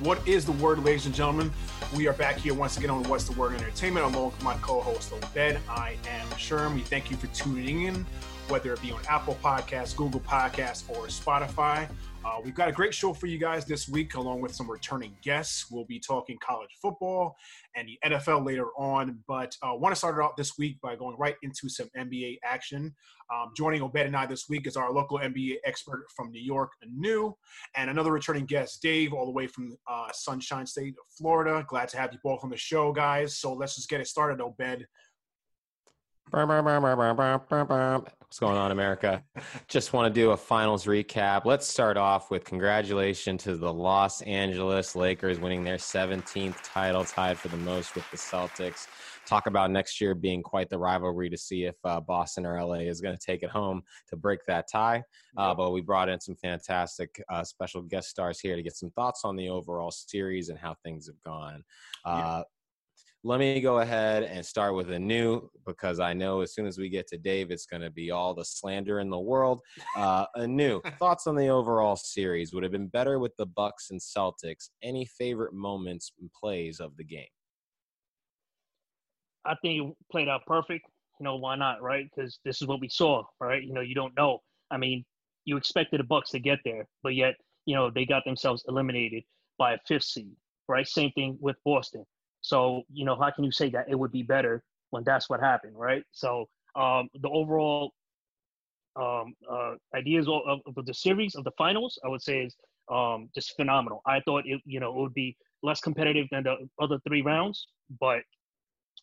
What is the word, ladies and gentlemen? We are back here once again on What's the Word Entertainment, along with my co-host Obed. I am Sherm. We thank you for tuning in, whether it be on Apple Podcasts, Google Podcasts, or Spotify. Uh, we've got a great show for you guys this week, along with some returning guests. We'll be talking college football and the NFL later on, but uh, want to start it out this week by going right into some NBA action. Um, joining Obed and I this week is our local NBA expert from New York, Anu, and another returning guest, Dave, all the way from uh, Sunshine State, Florida. Glad to have you both on the show, guys. So let's just get it started, Obed. What's going on, America? Just want to do a finals recap. Let's start off with congratulations to the Los Angeles Lakers winning their 17th title, tied for the most with the Celtics. Talk about next year being quite the rivalry to see if uh, Boston or LA is going to take it home to break that tie. Uh, but we brought in some fantastic uh, special guest stars here to get some thoughts on the overall series and how things have gone. Uh, let me go ahead and start with Anu because I know as soon as we get to Dave, it's going to be all the slander in the world. Uh, Anu thoughts on the overall series would have been better with the Bucks and Celtics. Any favorite moments and plays of the game? I think it played out perfect. You know why not, right? Because this is what we saw, right? You know you don't know. I mean, you expected the Bucks to get there, but yet you know they got themselves eliminated by a fifth seed, right? Same thing with Boston so, you know, how can you say that it would be better when that's what happened, right? So, um, the overall um, uh, ideas of, of, the series of the finals, I would say, is um, just phenomenal. I thought it, you know, it would be less competitive than the other three rounds, but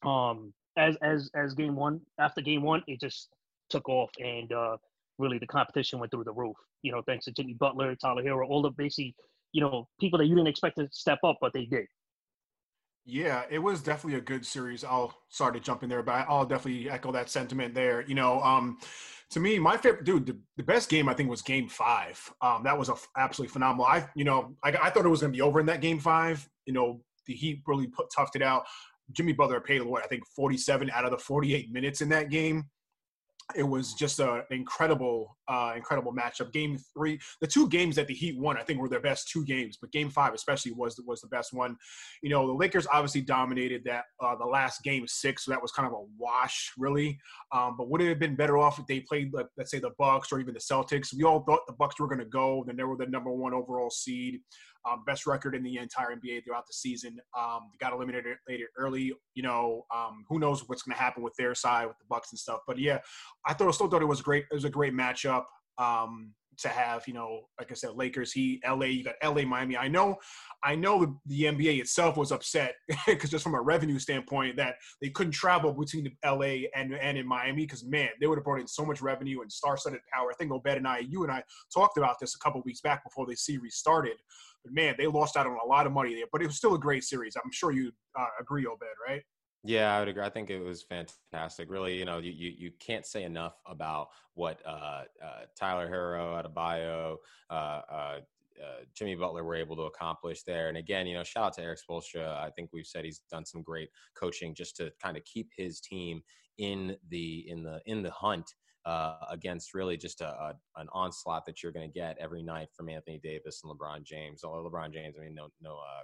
um, as as as game one, after game one, it just took off, and uh, really the competition went through the roof. You know, thanks to Jimmy Butler, Tyler Herro, all the basically, you know, people that you didn't expect to step up, but they did. Yeah, it was definitely a good series. I'll sorry to jump in there, but I'll definitely echo that sentiment there. You know, um, to me, my favorite dude, the, the, best game I think was Game Five. Um, that was a f- absolutely phenomenal. I, you know, I, I thought it was going to be over in that Game Five. You know, the Heat really put toughed it out. Jimmy Butler paid what I think 47 out of the 48 minutes in that game it was just an incredible, uh, incredible matchup. Game three, the two games that the Heat won, I think, were their best two games, but Game five especially was was the best one. You know, the Lakers obviously dominated that uh, the last game six, so that was kind of a wash, really. Um, but would it have been better off if they played, like, let's say, the Bucks or even the Celtics? We all thought the Bucks were going to go, then they were the number one overall seed um, best record in the entire NBA throughout the season. Um, they got eliminated later early. You know, um, who knows what's going to happen with their side with the Bucks and stuff. But yeah, I thought still thought it was great. It was a great matchup. Um, to have, you know, like I said, Lakers, he, LA, you got LA, Miami. I know, I know the, NBA itself was upset because just from a revenue standpoint that they couldn't travel between LA and, and in Miami because man, they would have brought in so much revenue and star-studded power. I think Obed and I, you and I talked about this a couple weeks back before the series started. But man, they lost out on a lot of money there. But it was still a great series. I'm sure you uh, agree, Obed, right? Yeah, I would agree. I think it was fantastic. Really, you know, you you, you can't say enough about what uh, uh, Tyler Herro, Adebayo, uh, uh, uh, Jimmy Butler were able to accomplish there. And again, you know, shout out to Erik Spoelstra. I think we've said he's done some great coaching just to kind of keep his team in the in the in the hunt uh, against really just a, a, an onslaught that you're going to get every night from Anthony Davis and LeBron James. Or LeBron James, I mean, no, no uh,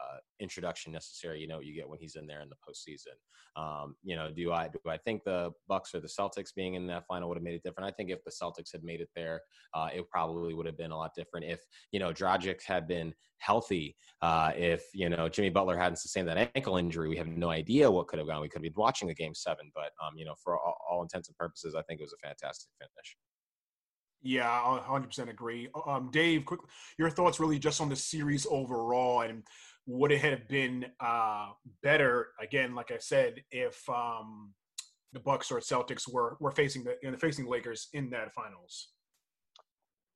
uh, introduction necessary. You know, what you get when he's in there in the postseason. Um, you know, do I do I think the Bucks or the Celtics being in that final would have made it different? I think if the Celtics had made it there, uh, it probably would have been a lot different. If you know Dragic had been healthy, uh, if you know Jimmy Butler hadn't sustained that ankle injury, we have no idea what could have gone. We could have been watching the game seven, but um, you know, for all, all intents and purposes, I think it was a fantastic finish. Yeah, I 100% agree. Um, Dave, quick, your thoughts really just on the series overall and would it have been uh, better again, like I said, if um, the Bucks or Celtics were were facing the you know, facing Lakers in that finals?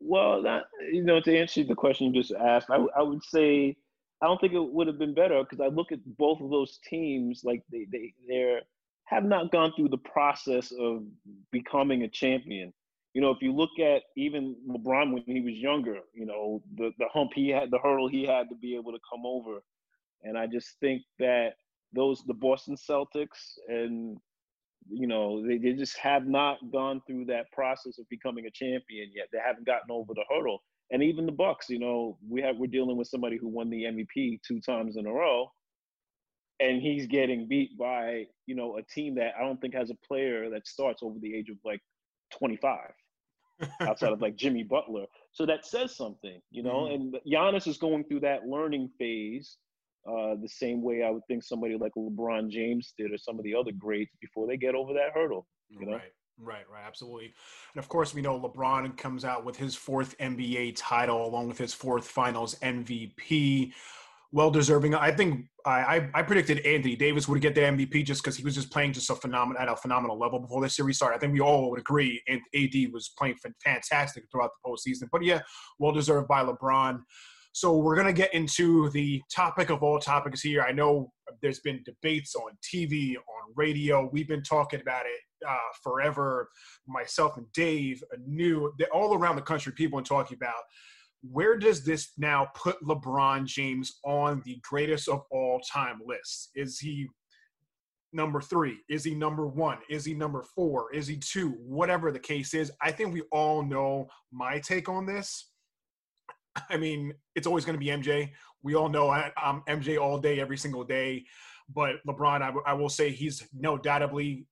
Well, that you know, to answer the question you just asked, I, I would say I don't think it would have been better because I look at both of those teams like they they they're have not gone through the process of becoming a champion you know, if you look at even LeBron when he was younger, you know, the, the hump he had, the hurdle he had to be able to come over. And I just think that those, the Boston Celtics and, you know, they, they just have not gone through that process of becoming a champion yet. They haven't gotten over the hurdle. And even the Bucks, you know, we have we're dealing with somebody who won the MVP two times in a row, and he's getting beat by you know a team that I don't think has a player that starts over the age of like 25 outside of like Jimmy Butler. So that says something, you know. Mm-hmm. And Giannis is going through that learning phase, uh, the same way I would think somebody like LeBron James did, or some of the other greats before they get over that hurdle. You know? Right. Right, right, absolutely. And of course, we know LeBron comes out with his fourth NBA title along with his fourth finals MVP well deserving. I think I, I predicted Anthony Davis would get the MVP just because he was just playing just a phenomenal at a phenomenal level before this series started. I think we all would agree, and AD was playing fantastic throughout the postseason. But yeah, well deserved by LeBron. So we're gonna get into the topic of all topics here. I know there's been debates on TV, on radio. We've been talking about it uh, forever. Myself and Dave, Anu that all around the country, people are talking about where does this now put LeBron James on the greatest of all time list? Is he number three? Is he number one? Is he number four? Is he two? Whatever the case is, I think we all know my take on this. I mean, it's always going to be MJ. We all know I, am MJ all day, every single day. But LeBron, I, I will say he's no doubtably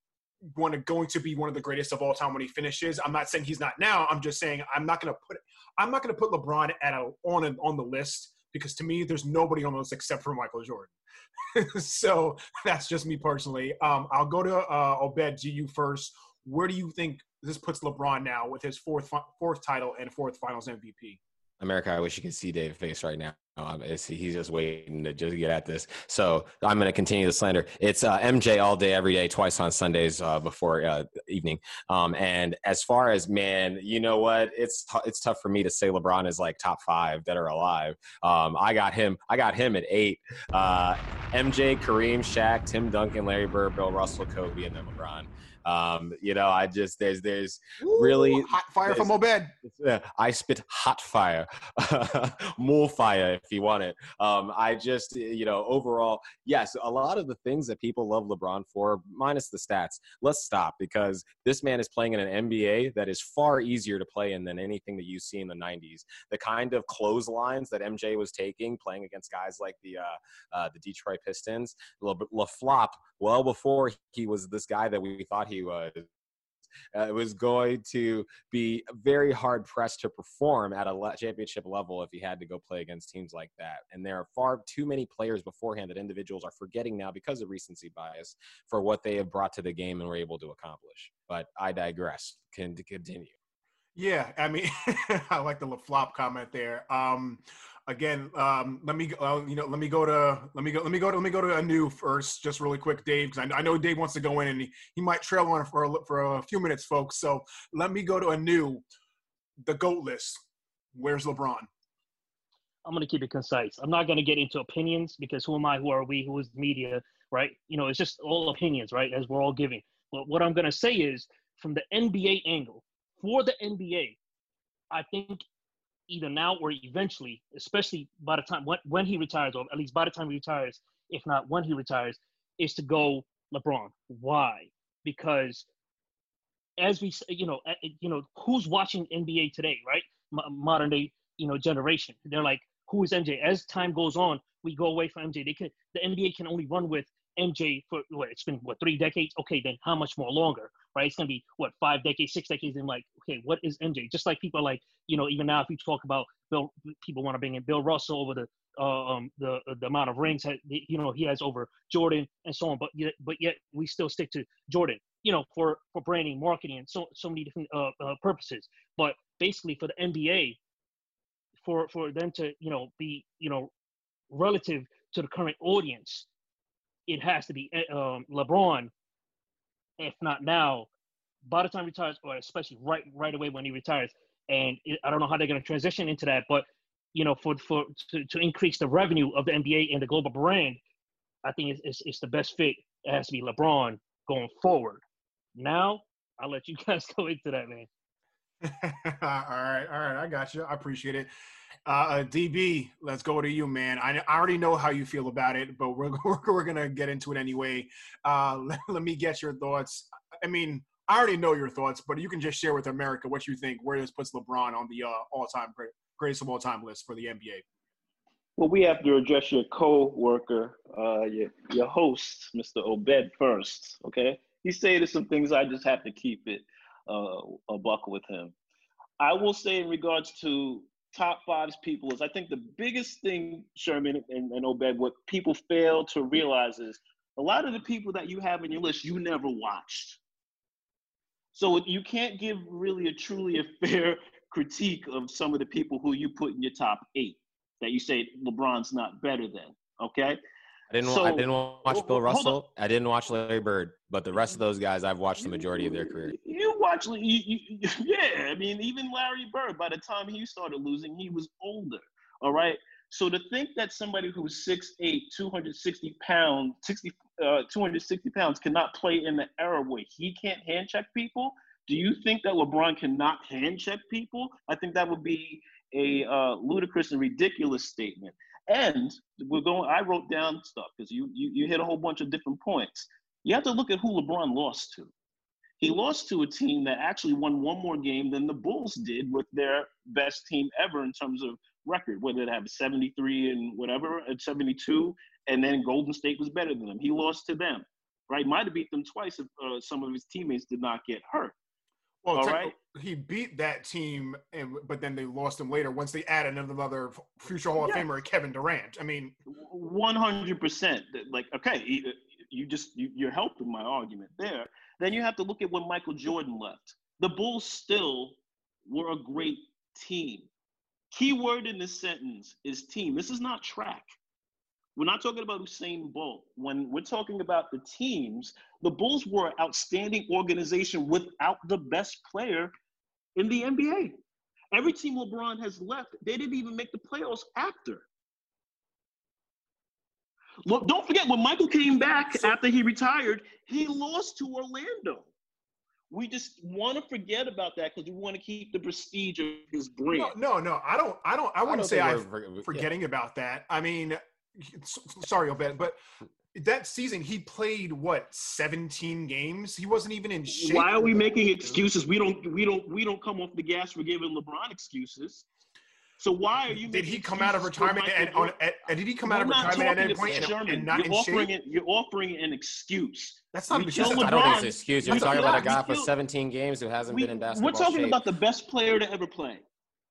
one going to be one of the greatest of all time when he finishes. I'm not saying he's not now. I'm just saying I'm not going to put I'm not going to put LeBron at a, on a, on the list because to me, there's nobody on the list except for Michael Jordan. so that's just me personally. Um, I'll go to uh, Obed to you first. Where do you think this puts LeBron now with his fourth fourth title and fourth Finals MVP? America, I wish you could see Dave's face right now. Um, he's just waiting to just get at this. So I'm going to continue the slander. It's uh, MJ all day, every day, twice on Sundays uh, before uh, evening. Um, and as far as man, you know what? It's t- it's tough for me to say LeBron is like top five that are alive. Um, I got him. I got him at eight. Uh, MJ, Kareem, Shaq, Tim Duncan, Larry Bird, Bill Russell, Kobe, and then LeBron. Um, you know, I just there's there's Ooh, really hot fire from Obed. Uh, I spit hot fire, more fire if you want it. Um, I just you know overall, yes, a lot of the things that people love LeBron for, minus the stats. Let's stop because this man is playing in an NBA that is far easier to play in than anything that you see in the '90s. The kind of clotheslines that MJ was taking, playing against guys like the uh, uh, the Detroit Pistons, La, La Flop, well before he was this guy that we thought he he was uh, was going to be very hard pressed to perform at a championship level if he had to go play against teams like that. And there are far too many players beforehand that individuals are forgetting now because of recency bias for what they have brought to the game and were able to accomplish. But I digress. Can continue. Yeah, I mean, I like the flop comment there. Um, again, um, let me uh, you know let me go to let me go let me go to let me go to Anu first, just really quick, Dave, because I, I, know Dave wants to go in and he, he might trail on for a, for a few minutes, folks. So let me go to Anu, the goat list. Where's LeBron? I'm going to keep it concise. I'm not going to get into opinions because who am I? Who are we? Who is media? Right? You know, it's just all opinions, right? As we're all giving. But what I'm going to say is, from the NBA angle, for the NBA, I think either now or eventually, especially by the time when, when he retires, or at least by the time he retires, if not when he retires, is to go LeBron. Why? Because as we, you know, you know, who's watching NBA today, right? M- modern day, you know, generation. They're like, who is MJ? As time goes on, we go away from MJ. They can, the NBA can only run with MJ for what? It's been what three decades? Okay, then how much more longer? right? It's gonna be what five decades, six decades, and like, okay, what is MJ? Just like people like, you know, even now if you talk about Bill, people want to bring in Bill Russell over the uh, um the the amount of rings that you know he has over Jordan and so on, but yet but yet we still stick to Jordan, you know, for for branding, marketing, and so so many different uh, uh purposes. But basically, for the NBA, for for them to you know be you know relative to the current audience, it has to be uh, um, LeBron if not now, by the time he retires, or especially right right away when he retires. And it, I don't know how they're going to transition into that, but you know, for for to, to increase the revenue of the NBA and the global brand, I think it's, it's, it's the best fit. It has to be LeBron going forward. Now, I'll let you guys go into that, man. all right, all right, I got you. I appreciate it. Uh, uh DB, let's go to you, man. I, I already know how you feel about it, but we're we're, we're gonna get into it anyway. Uh, let, let me get your thoughts. I mean, I already know your thoughts, but you can just share with America what you think. Where this puts LeBron on the uh, all-time greatest of all time list for the NBA. Well, we have to address your co-worker, uh, your your host, Mr. Obed, first. Okay, he said some things. I just have to keep it uh, a buck with him. I will say in regards to top fives people is I think the biggest thing, Sherman and, and Obed, what people fail to realize is a lot of the people that you have in your list you never watched. So you can't give really a truly a fair critique of some of the people who you put in your top eight that you say LeBron's not better than. Okay. I didn't. So, I didn't watch Bill Russell. I didn't watch Larry Bird, but the rest of those guys, I've watched the majority of their career. You watch, you, you, yeah. I mean, even Larry Bird. By the time he started losing, he was older. All right. So to think that somebody who's 6'8", 260 pounds, 60, uh, 260 pounds cannot play in the era where he can't hand check people, do you think that LeBron cannot hand check people? I think that would be a uh, ludicrous and ridiculous statement. And we're going. I wrote down stuff because you, you you hit a whole bunch of different points. You have to look at who LeBron lost to. He lost to a team that actually won one more game than the Bulls did with their best team ever in terms of record, whether they have 73 and whatever at 72, and then Golden State was better than them. He lost to them, right? Might have beat them twice if uh, some of his teammates did not get hurt. Well, All right? he beat that team, and but then they lost him later once they added another future Hall of yes. Famer, Kevin Durant. I mean, one hundred percent. Like, okay, you just you, you're helping my argument there. Then you have to look at when Michael Jordan left. The Bulls still were a great team. Key word in this sentence is team. This is not track. We're not talking about Usain Bolt. When we're talking about the teams, the Bulls were an outstanding organization without the best player in the NBA. Every team LeBron has left, they didn't even make the playoffs after. Look, don't forget when Michael came back after he retired, he lost to Orlando. We just want to forget about that because we want to keep the prestige of his brand. No, no, no. I don't. I don't. I wouldn't I say I'm forgetting yeah. about that. I mean, sorry, Obed, but that season he played what 17 games he wasn't even in shape why are we making excuses we don't we don't we don't come off the gas for giving lebron excuses so why are you did he come out of retirement and, on, and, did he come out of retirement at any point and, and, not you're offering shape? It, you're offering an excuse that's not just LeBron, I don't think it's an excuse. You're talking about a guy for 17 games who hasn't we, been in basketball. We're talking shape. about the best player to ever play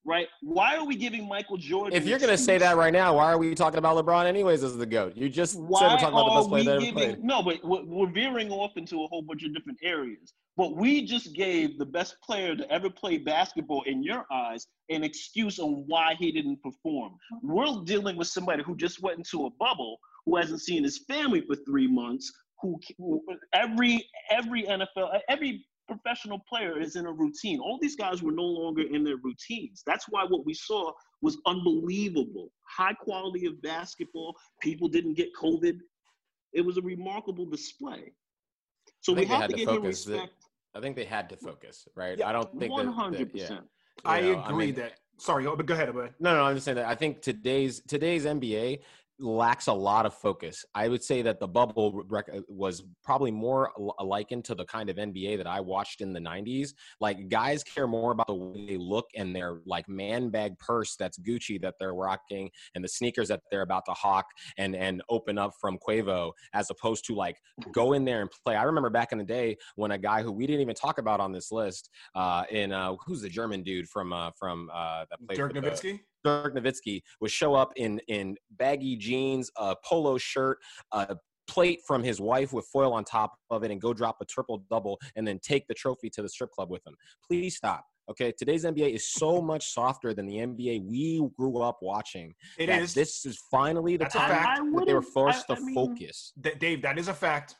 right? Why are we giving Michael Jordan? If you're going to say that right now, why are we talking about LeBron anyways as the goat? You just why said we're talking about the best player that ever played. No, but we're veering off into a whole bunch of different areas. But we just gave the best player to ever play basketball in your eyes an excuse on why he didn't perform. We're dealing with somebody who just went into a bubble, who hasn't seen his family for three months, who, who every every NFL every professional player is in a routine. All these guys were no longer in their routines. That's why what we saw was unbelievable. High quality of basketball. People didn't get COVID. It was a remarkable display. So we have to, to give him respect. I think they had to focus, right? Yeah, I don't think 100%. That, that, yeah. I know, agree I mean, that. Sorry, oh, but go ahead, But No, no, I'm just saying that I think today's today's NBA lacks a lot of focus. I would say that the bubble rec- uh, was probably more likened to the kind of NBA that I watched in the 90s. Like guys care more about the way they look and their like man bag purse that's Gucci that they're rocking and the sneakers that they're about to hawk and and open up from Quavo as opposed to like go in there and play. I remember back in the day when a guy who we didn't even talk about on this list uh in uh who's the German dude from uh from uh that played Dirk Nowitzki? Dirk Nowitzki would show up in in baggy jeans, a polo shirt, a plate from his wife with foil on top of it, and go drop a triple double, and then take the trophy to the strip club with him. Please stop. Okay, today's NBA is so much softer than the NBA we grew up watching. It is. This is finally the That's time that they were forced I, I to mean, focus. Dave, that is a fact.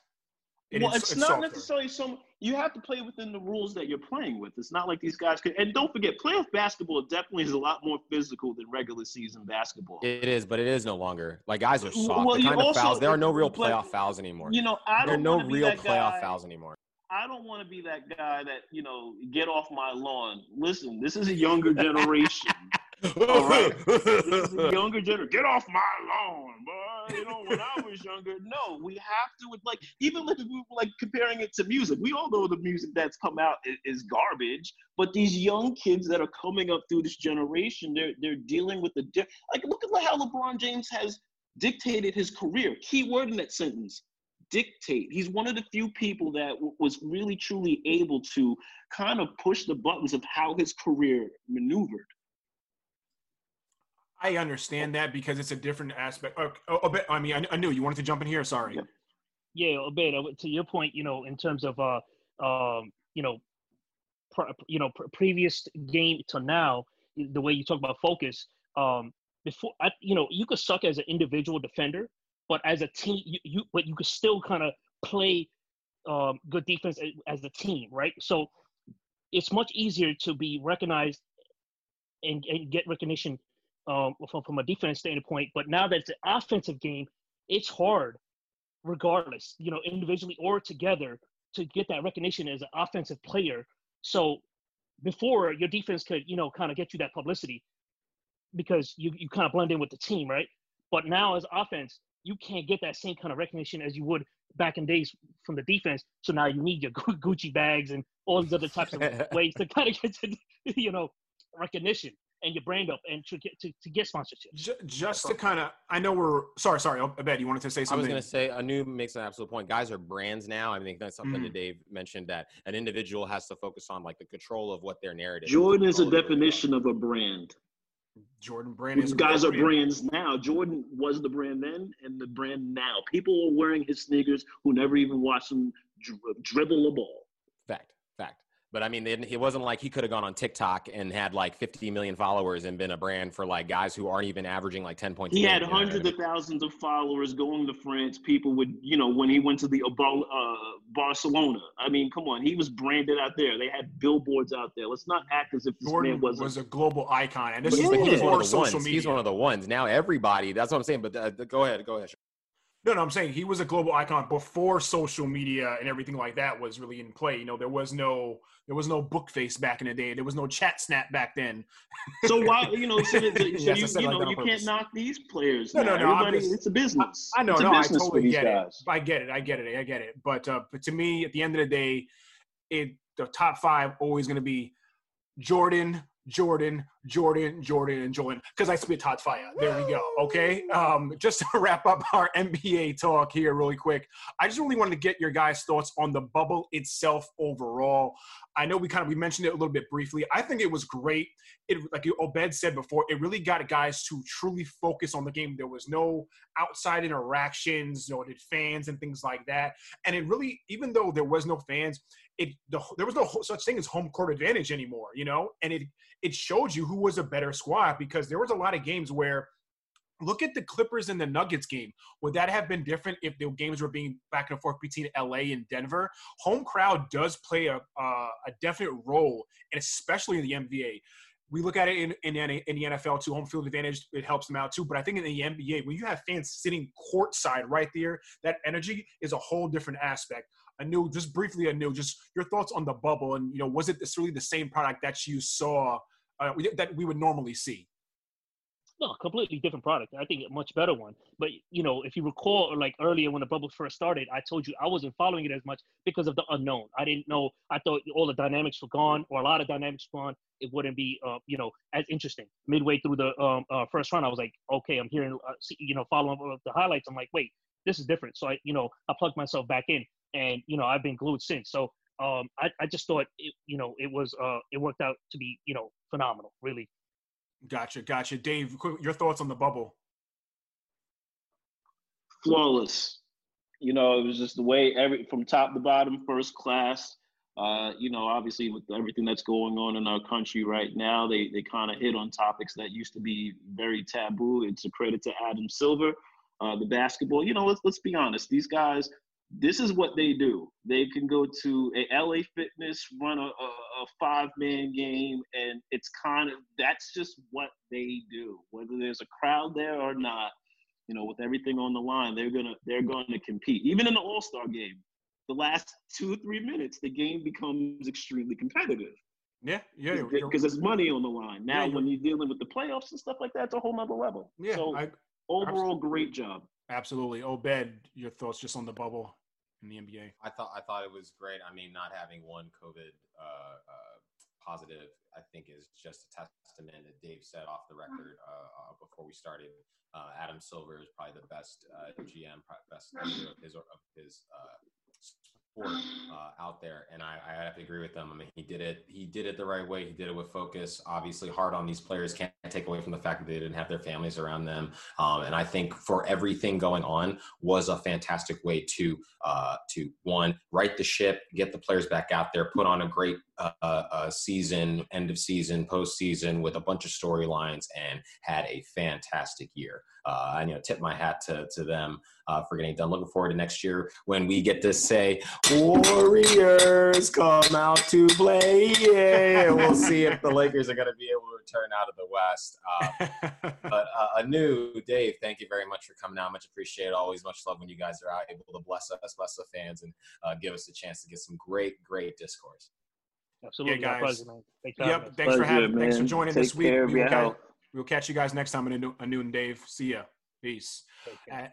It well, is, it's, it's, not softer. necessarily so. You have to play within the rules that you're playing with. It's not like these guys can. And don't forget, playoff basketball definitely is a lot more physical than regular season basketball. It is, but it is no longer. Like guys are soft. Well, the kind of fouls. There are no real playoff fouls anymore. You know, I don't. There are no real playoff guy, fouls anymore. I don't want to be that guy that you know get off my lawn. Listen, this is a younger generation. All right, younger generation. Get off my lawn, boy you know, when I was younger. No, we have to like even like we like comparing it to music. We all know the music that's come out is, is, garbage, but these young kids that are coming up through this generation, they're they're dealing with the di- like look at how LeBron James has dictated his career. Key word in that sentence. Dictate. He's one of the few people that w- was really truly able to kind of push the buttons of how his career maneuvered. I understand that because it's a different aspect. Oh, oh, I mean, I, I, knew you wanted to jump in here. Sorry. Yeah, Obed, to your point, you know, in terms of, uh, um, you know, pr- you know, pr- previous game to now, the way you talk about focus, um, before, I, you know, you could suck as an individual defender, but as a team, you, you but you could still kind of play um, good defense as a team, right? So it's much easier to be recognized and, and get recognition um, from, from a defense standpoint. But now that it's an offensive game, it's hard, regardless, you know, individually or together, to get that recognition as an offensive player. So before your defense could, you know, kind of get you that publicity because you, you kind of blend in with the team, right? But now as offense, you can't get that same kind of recognition as you would back in days from the defense. So now you need your Gucci bags and all these other types of ways to kind of get to, you know, recognition and your brand up and to get to, to get sponsorship. Just, to kind of, I know we're sorry, sorry, Obed, you wanted to say something. I was going to say Anu makes an absolute point. Guys are brands now. I think that's something mm. that Dave mentioned that an individual has to focus on like the control of what their narrative. Jordan is, is a definition of a brand. Jordan brand is guys are brand. brands now. Jordan was the brand then and the brand now. People are wearing his sneakers who never even watched him dribble a ball. Fact, fact. But I mean, it, wasn't like he could have gone on TikTok and had like 50 million followers and been a brand for like guys who aren't even averaging like 10 points. He had hundreds of thousands of followers going to France. People would, you know, when he went to the uh, Barcelona. I mean, come on, he was branded out there. They had billboards out there. Let's not act as if this Jordan man was was a global icon, and this yeah. is he's one of the ones. He's one of the ones. Now everybody. That's what I'm saying. But uh, go ahead, go ahead. No, no, I'm saying he was a global icon before social media and everything like that was really in play. You know, there was no there was no book face back in the day. There was no chat snap back then. So why you know so, so yes, you, you know you can't knock these players. No, now. no, no. Everybody, just, it's a business. I, I know, it's no, I totally get guys. it. I get it. I get it. I get it. But uh, but to me, at the end of the day, it the top five always going to be Jordan, Jordan, Jordan, Jordan, and Jordan, because I spit hot fire. There we go. Okay. Um, just to wrap up our NBA talk here, really quick, I just really wanted to get your guys' thoughts on the bubble itself overall. I know we kind of we mentioned it a little bit briefly. I think it was great. It like Obed said before, it really got guys to truly focus on the game. There was no outside interactions, you did fans and things like that. And it really, even though there was no fans, it the, there was no such thing as home court advantage anymore, you know, and it it showed you who was a better squad because there was a lot of games where look at the Clippers and the Nuggets game. Would that have been different if the games were being back and forth between LA and Denver? Home crowd does play a, a, a definite role, and especially in the NBA. We look at it in, in, in, the NFL too, home field advantage, it helps them out too. But I think in the NBA, when you have fans sitting courtside right there, that energy is a whole different aspect. Anu just briefly, Anu just your thoughts on the bubble, and you know, was it this really the same product that you saw uh, that we would normally see? No, completely different product. I think a much better one. But you know, if you recall, like earlier when the bubble first started, I told you I wasn't following it as much because of the unknown. I didn't know. I thought all the dynamics were gone, or a lot of dynamics gone. It wouldn't be, uh, you know, as interesting. Midway through the um, uh, first round, I was like, okay, I'm hearing, uh, you know, following the highlights. I'm like, wait, this is different. So I, you know, I plugged myself back in, and you know, I've been glued since. So um, I, I just thought, it, you know, it was, uh, it worked out to be, you know, phenomenal, really. Gotcha, gotcha. Dave, your thoughts on the bubble? Flawless. You know, it was just the way every from top to bottom, first class. Uh, you know, obviously with everything that's going on in our country right now, they they kind of hit on topics that used to be very taboo. It's a credit to Adam Silver, uh, the basketball. You know, let's let's be honest. These guys this is what they do. They can go to a LA Fitness, run a, a, a five man game, and it's kind of that's just what they do. Whether there's a crowd there or not, you know, with everything on the line, they're gonna they're going to compete. Even in the All Star game, the last two three minutes, the game becomes extremely competitive. Yeah, yeah, because there's money on the line. Now, yeah, when you're dealing with the playoffs and stuff like that, it's a whole nother level. Yeah, so I, overall, great job. Absolutely. Obed, your thoughts just on the bubble in the NBA? I thought I thought it was great. I mean, not having one COVID uh, uh, positive, I think, is just a testament that Dave said off the record uh, uh before we started. Uh, Adam Silver is probably the best uh, GM, best of his of his sport out there, and I, I, have to agree with them. I mean, he did it. He did it the right way. He did it with focus. Obviously, hard on these players. Can't take away from the fact that they didn't have their families around them. Um, and I think for everything going on was a fantastic way to uh, to one right the ship, get the players back out there, put on a great uh, uh, season, end of season, postseason with a bunch of storylines, and had a fantastic year. Uh, and you know, tip my hat to to them uh, for getting done. Looking forward to next year when we get to say Warriors come out to play. Yeah, we'll see if the Lakers are going to be able to return out of the West. Um, but uh, Anu, Dave, thank you very much for coming out. Much appreciated. Always much love when you guys are out able to bless us, bless the fans, and uh, give us a chance to get some great, great discourse. Absolutely, yeah, guys. Pleasure, man. Thanks yep, thanks pleasure, for having, man. thanks for joining Take this week. We will, catch, we'll catch you guys next time in Anu, Dave. See ya. Peace.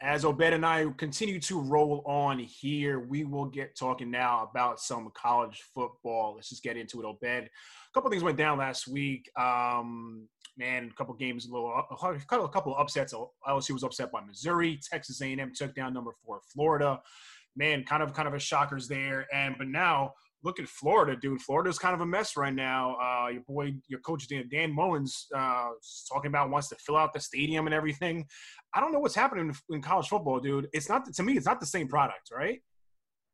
As Obed and I continue to roll on here, we will get talking now about some college football. Let's just get into it, Obed. A couple things went down last week. Um, man, a couple games, a little, a couple of upsets. LSU was upset by Missouri. Texas A&M took down number four Florida. Man, kind of, kind of a shockers there. And but now look at Florida, dude. Florida's kind of a mess right now. Uh, your boy, your coach Dan, Dan Mullins, uh, talking about wants to fill out the stadium and everything. I don't know what's happening in college football, dude. It's not to me. It's not the same product, right?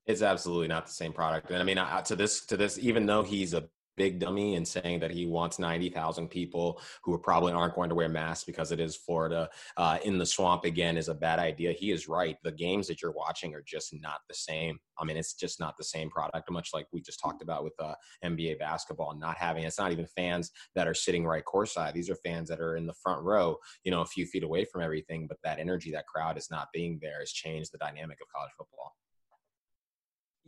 It's absolutely not the same product. And I mean, to this, to this, even though he's a big dummy and saying that he wants 90,000 people who probably aren't going to wear masks because it is Florida uh, in the swamp again is a bad idea. He is right. The games that you're watching are just not the same. I mean, it's just not the same product, much like we just talked about with uh, NBA basketball, not having it's not even fans that are sitting right courtside. These are fans that are in the front row, you know, a few feet away from everything. But that energy, that crowd is not being there has changed the dynamic of college football.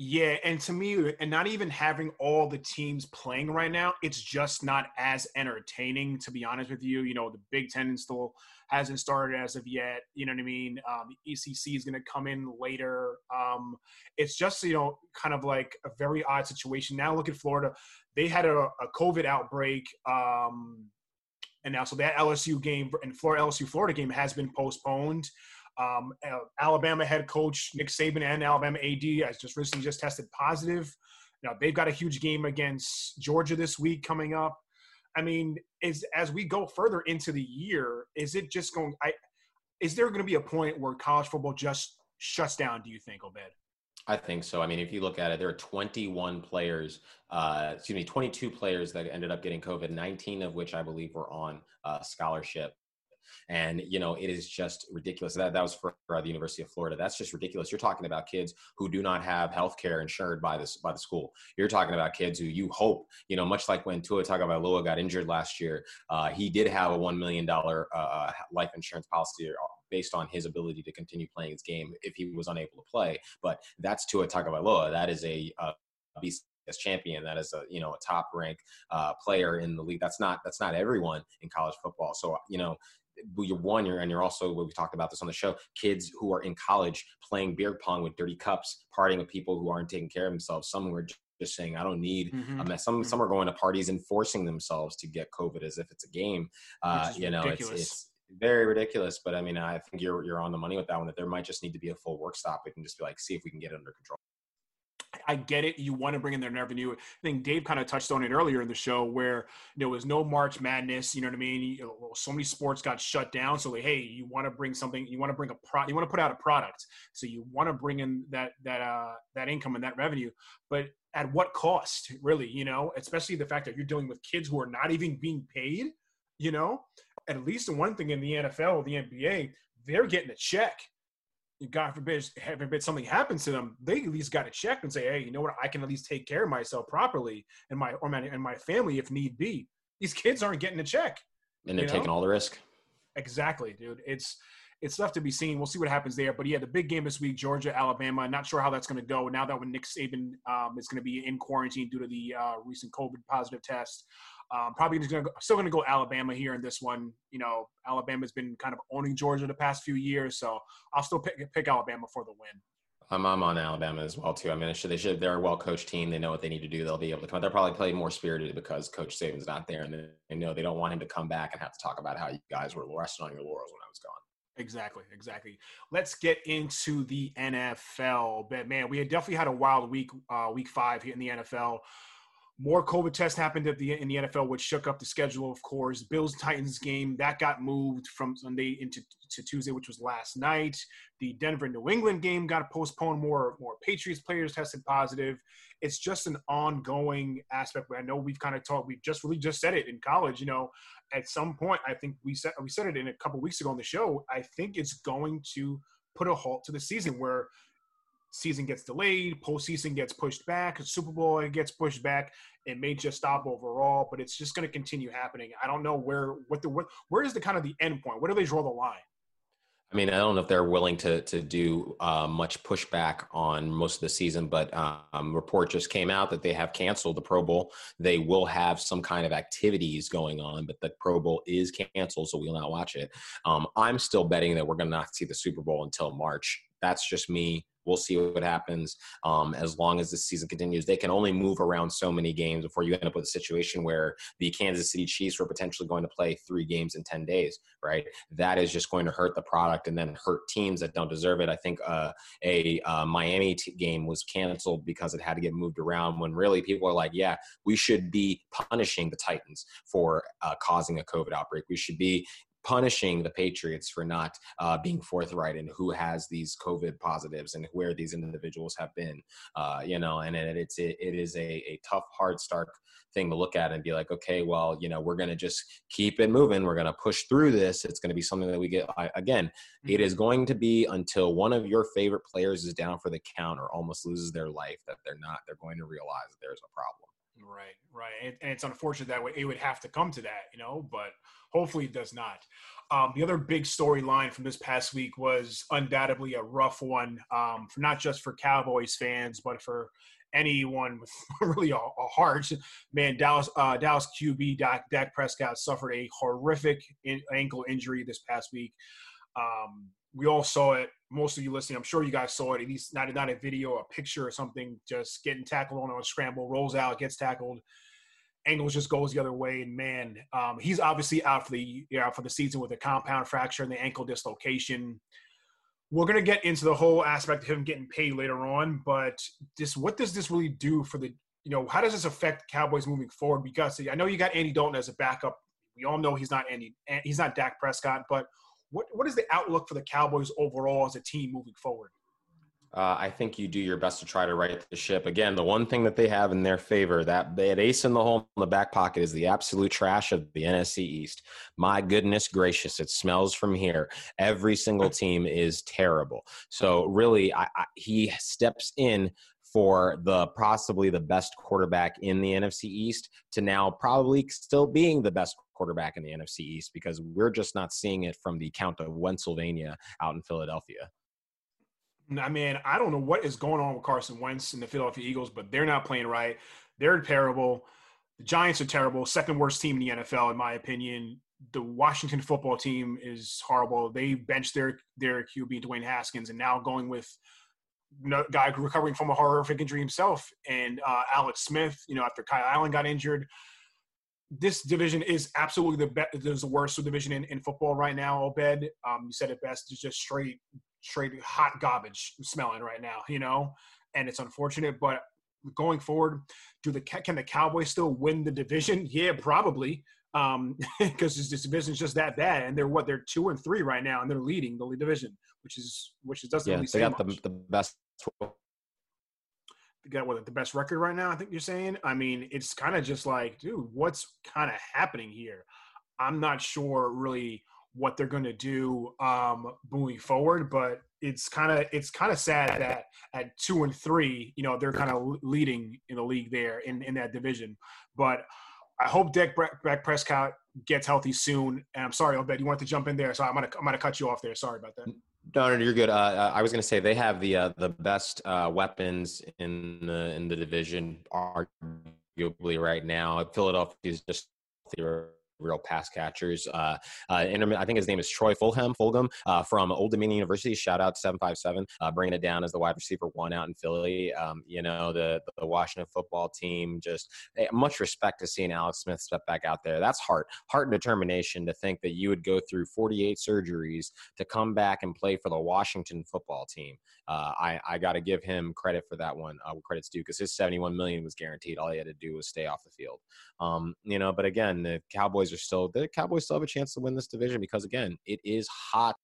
Yeah, and to me, and not even having all the teams playing right now, it's just not as entertaining. To be honest with you, you know, the Big Ten still hasn't started as of yet. You know what I mean? Um, the ECC is going to come in later. Um, it's just you know, kind of like a very odd situation. Now look at Florida; they had a, a COVID outbreak. Um, and now, so that LSU game and Florida LSU Florida game has been postponed. Um, Alabama head coach Nick Saban and Alabama AD has just recently just tested positive. Now they've got a huge game against Georgia this week coming up. I mean, is as we go further into the year, is it just going? I is there going to be a point where college football just shuts down? Do you think, Obed? I think so. I mean, if you look at it, there are 21 players, uh, excuse me, 22 players that ended up getting COVID, 19 of which I believe were on uh, scholarship. And, you know, it is just ridiculous. That, that was for uh, the University of Florida. That's just ridiculous. You're talking about kids who do not have health care insured by this by the school. You're talking about kids who you hope, you know, much like when Tua Tagovailoa got injured last year, uh, he did have a $1 million uh, uh, life insurance policy uh, based on his ability to continue playing his game if he was unable to play. But that's Tua Tagovailoa. That is a, a beast as champion that is a you know a top rank uh, player in the league that's not that's not everyone in college football so you know you're one, you're and you're also what we talked about this on the show. Kids who are in college playing beer pong with dirty cups, partying with people who aren't taking care of themselves. Some are just saying, "I don't need mm-hmm. a mess." Some mm-hmm. some are going to parties and forcing themselves to get COVID as if it's a game. Uh, you know, it's, it's very ridiculous. But I mean, I think you're you're on the money with that one. That there might just need to be a full work stop. We can just be like, see if we can get it under control. I get it. You want to bring in their revenue. I think Dave kind of touched on it earlier in the show where there was no March Madness. You know what I mean? You know, so many sports got shut down. So like, hey, you want to bring something. You want to bring a pro. You want to put out a product. So you want to bring in that that uh, that income and that revenue. But at what cost, really? You know, especially the fact that you're dealing with kids who are not even being paid. You know, at least the one thing in the NFL, the NBA, they're getting a check God forbid, heaven forbid something happens to them, they at least got to check and say, hey, you know what? I can at least take care of myself properly and my or my and my family if need be. These kids aren't getting a check, and they're taking all the risk. Exactly, dude. It's it's left to be seen. We'll see what happens there. But yeah, the big game this week, Georgia, Alabama. Not sure how that's going to go now that when Nick Saban um, is going to be in quarantine due to the uh, recent COVID positive test. Um, probably to still going to go Alabama here in this one. You know, Alabama's been kind of owning Georgia the past few years, so I'll still pick, pick Alabama for the win. I'm, I'm on Alabama as well too. I mean, they should they're a well coached team. They know what they need to do. They'll be able to come. They'll probably play more spirited because Coach Saban's not there, and they know they don't want him to come back and have to talk about how you guys were resting on your laurels when I was gone. Exactly, exactly. Let's get into the NFL. But man, we had definitely had a wild week, uh, week five here in the NFL. More COVID tests happened at the in the NFL, which shook up the schedule. Of course, Bills Titans game that got moved from Sunday into to Tuesday, which was last night. The Denver New England game got postponed. More more Patriots players tested positive. It's just an ongoing aspect. I know we've kind of talked. We've just really just said it in college. You know, at some point, I think we said we said it in a couple weeks ago on the show. I think it's going to put a halt to the season where season gets delayed, postseason gets pushed back, Super Bowl gets pushed back. It may just stop overall, but it's just going to continue happening. I don't know where what the where is the kind of the end point? Where do they draw the line? I mean, I don't know if they're willing to to do uh, much pushback on most of the season, but um, report just came out that they have canceled the Pro Bowl. They will have some kind of activities going on, but the Pro Bowl is canceled, so we'll not watch it. Um, I'm still betting that we're going to not see the Super Bowl until March. That's just me. We'll see what happens um, as long as the season continues. They can only move around so many games before you end up with a situation where the Kansas City Chiefs were potentially going to play three games in 10 days, right? That is just going to hurt the product and then hurt teams that don't deserve it. I think uh, a uh, Miami t- game was canceled because it had to get moved around when really people are like, yeah, we should be punishing the Titans for uh, causing a COVID outbreak. We should be punishing the Patriots for not uh, being forthright in who has these COVID positives and where these individuals have been. Uh, you know, and it, it's it, it is a, a tough, hard, stark thing to look at and be like, okay, well, you know, we're going to just keep it moving. We're going to push through this. It's going to be something that we get. I, again, mm-hmm. it is going to be until one of your favorite players is down for the count or almost loses their life that they're not. They're going to realize there's a problem. Right, right, and, it's unfortunate that it would have to come to that, you know, but hopefully it does not. Um, the other big storyline from this past week was undoubtedly a rough one, um, for not just for Cowboys fans, but for anyone with really a, a heart. Man, Dallas uh, Dallas QB Dak, Dak Prescott suffered a horrific in, ankle injury this past week. Um, we all saw it. Most of you listening, I'm sure you guys saw it. At least not not a video, a picture or something. Just getting tackled on a scramble, rolls out, gets tackled. Angles just goes the other way, and man, um, he's obviously out for the out for the season with a compound fracture and the ankle dislocation. We're gonna get into the whole aspect of him getting paid later on, but this what does this really do for the you know how does this affect Cowboys moving forward? Because I know you got Andy Dalton as a backup. We all know he's not Andy, he's not Dak Prescott, but what what is the outlook for the Cowboys overall as a team moving forward? Uh, I think you do your best to try to right the ship. Again, the one thing that they have in their favor, that that ace in the hole in the back pocket, is the absolute trash of the NFC East. My goodness gracious, it smells from here. Every single team is terrible. So really, I, I, he steps in for the possibly the best quarterback in the NFC East to now probably still being the best quarterback in the NFC East because we're just not seeing it from the count of Pennsylvania out in Philadelphia. I mean, I don't know what is going on with Carson Wentz and the Philadelphia Eagles, but they're not playing right. They're terrible. The Giants are terrible. Second worst team in the NFL, in my opinion. The Washington football team is horrible. They benched their their QB Dwayne Haskins, and now going with guy recovering from a horrific injury himself, and uh, Alex Smith. You know, after Kyle Allen got injured, this division is absolutely the best. There's the worst division in, in football right now. Obed, um, you said it best. It's just straight straight hot garbage smelling right now, you know, and it's unfortunate. But going forward, do the can the Cowboys still win the division? Yeah, probably, um, because this division is just that bad, and they're what they're two and three right now, and they're leading the division, which is which is doesn't yeah, really they got the, the best. They got what the best record right now. I think you're saying. I mean, it's kind of just like, dude, what's kind of happening here? I'm not sure really what they're going to do um, moving forward. But it's kind of it's kind of sad that at two and three, you know, they're kind of leading in the league there in in that division. But I hope Dak, Prescott gets healthy soon. And I'm sorry, Obed, you wanted to jump in there, so I'm gonna I'm gonna cut you off there. Sorry about that. No, no, you're good. Uh, uh I was going to say they have the uh, the best uh, weapons in the in the division, arguably right now. Philadelphia is just real pass catchers. Uh, uh, I think his name is Troy Fulham, Fulgham uh, from Old Dominion University. Shout out 757, uh, bringing it down as the wide receiver one out in Philly. Um, you know, the, the Washington football team just eh, much respect to seeing Alex Smith step back out there. That's heart, heart and determination to think that you would go through 48 surgeries to come back and play for the Washington football team. Uh, I, I got to give him credit for that one. Uh, credit's due because his 71 million was guaranteed. All he had to do was stay off the field. Um, you know, but again, the Cowboys are still the Cowboys still have a chance to win this division because again, it is hot.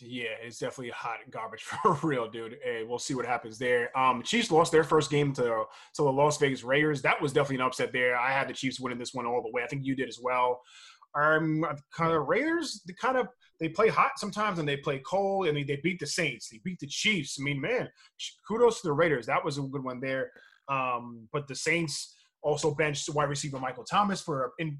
Yeah, it's definitely hot garbage for real, dude. Hey, we'll see what happens there. Um, Chiefs lost their first game to to the Las Vegas Raiders. That was definitely an upset there. I had the Chiefs winning this one all the way. I think you did as well. Um, kind of Raiders, they kind of they play hot sometimes and they play cold. I mean, they beat the Saints, they beat the Chiefs. I mean, man, kudos to the Raiders. That was a good one there. Um, but the Saints also benched wide receiver Michael Thomas for in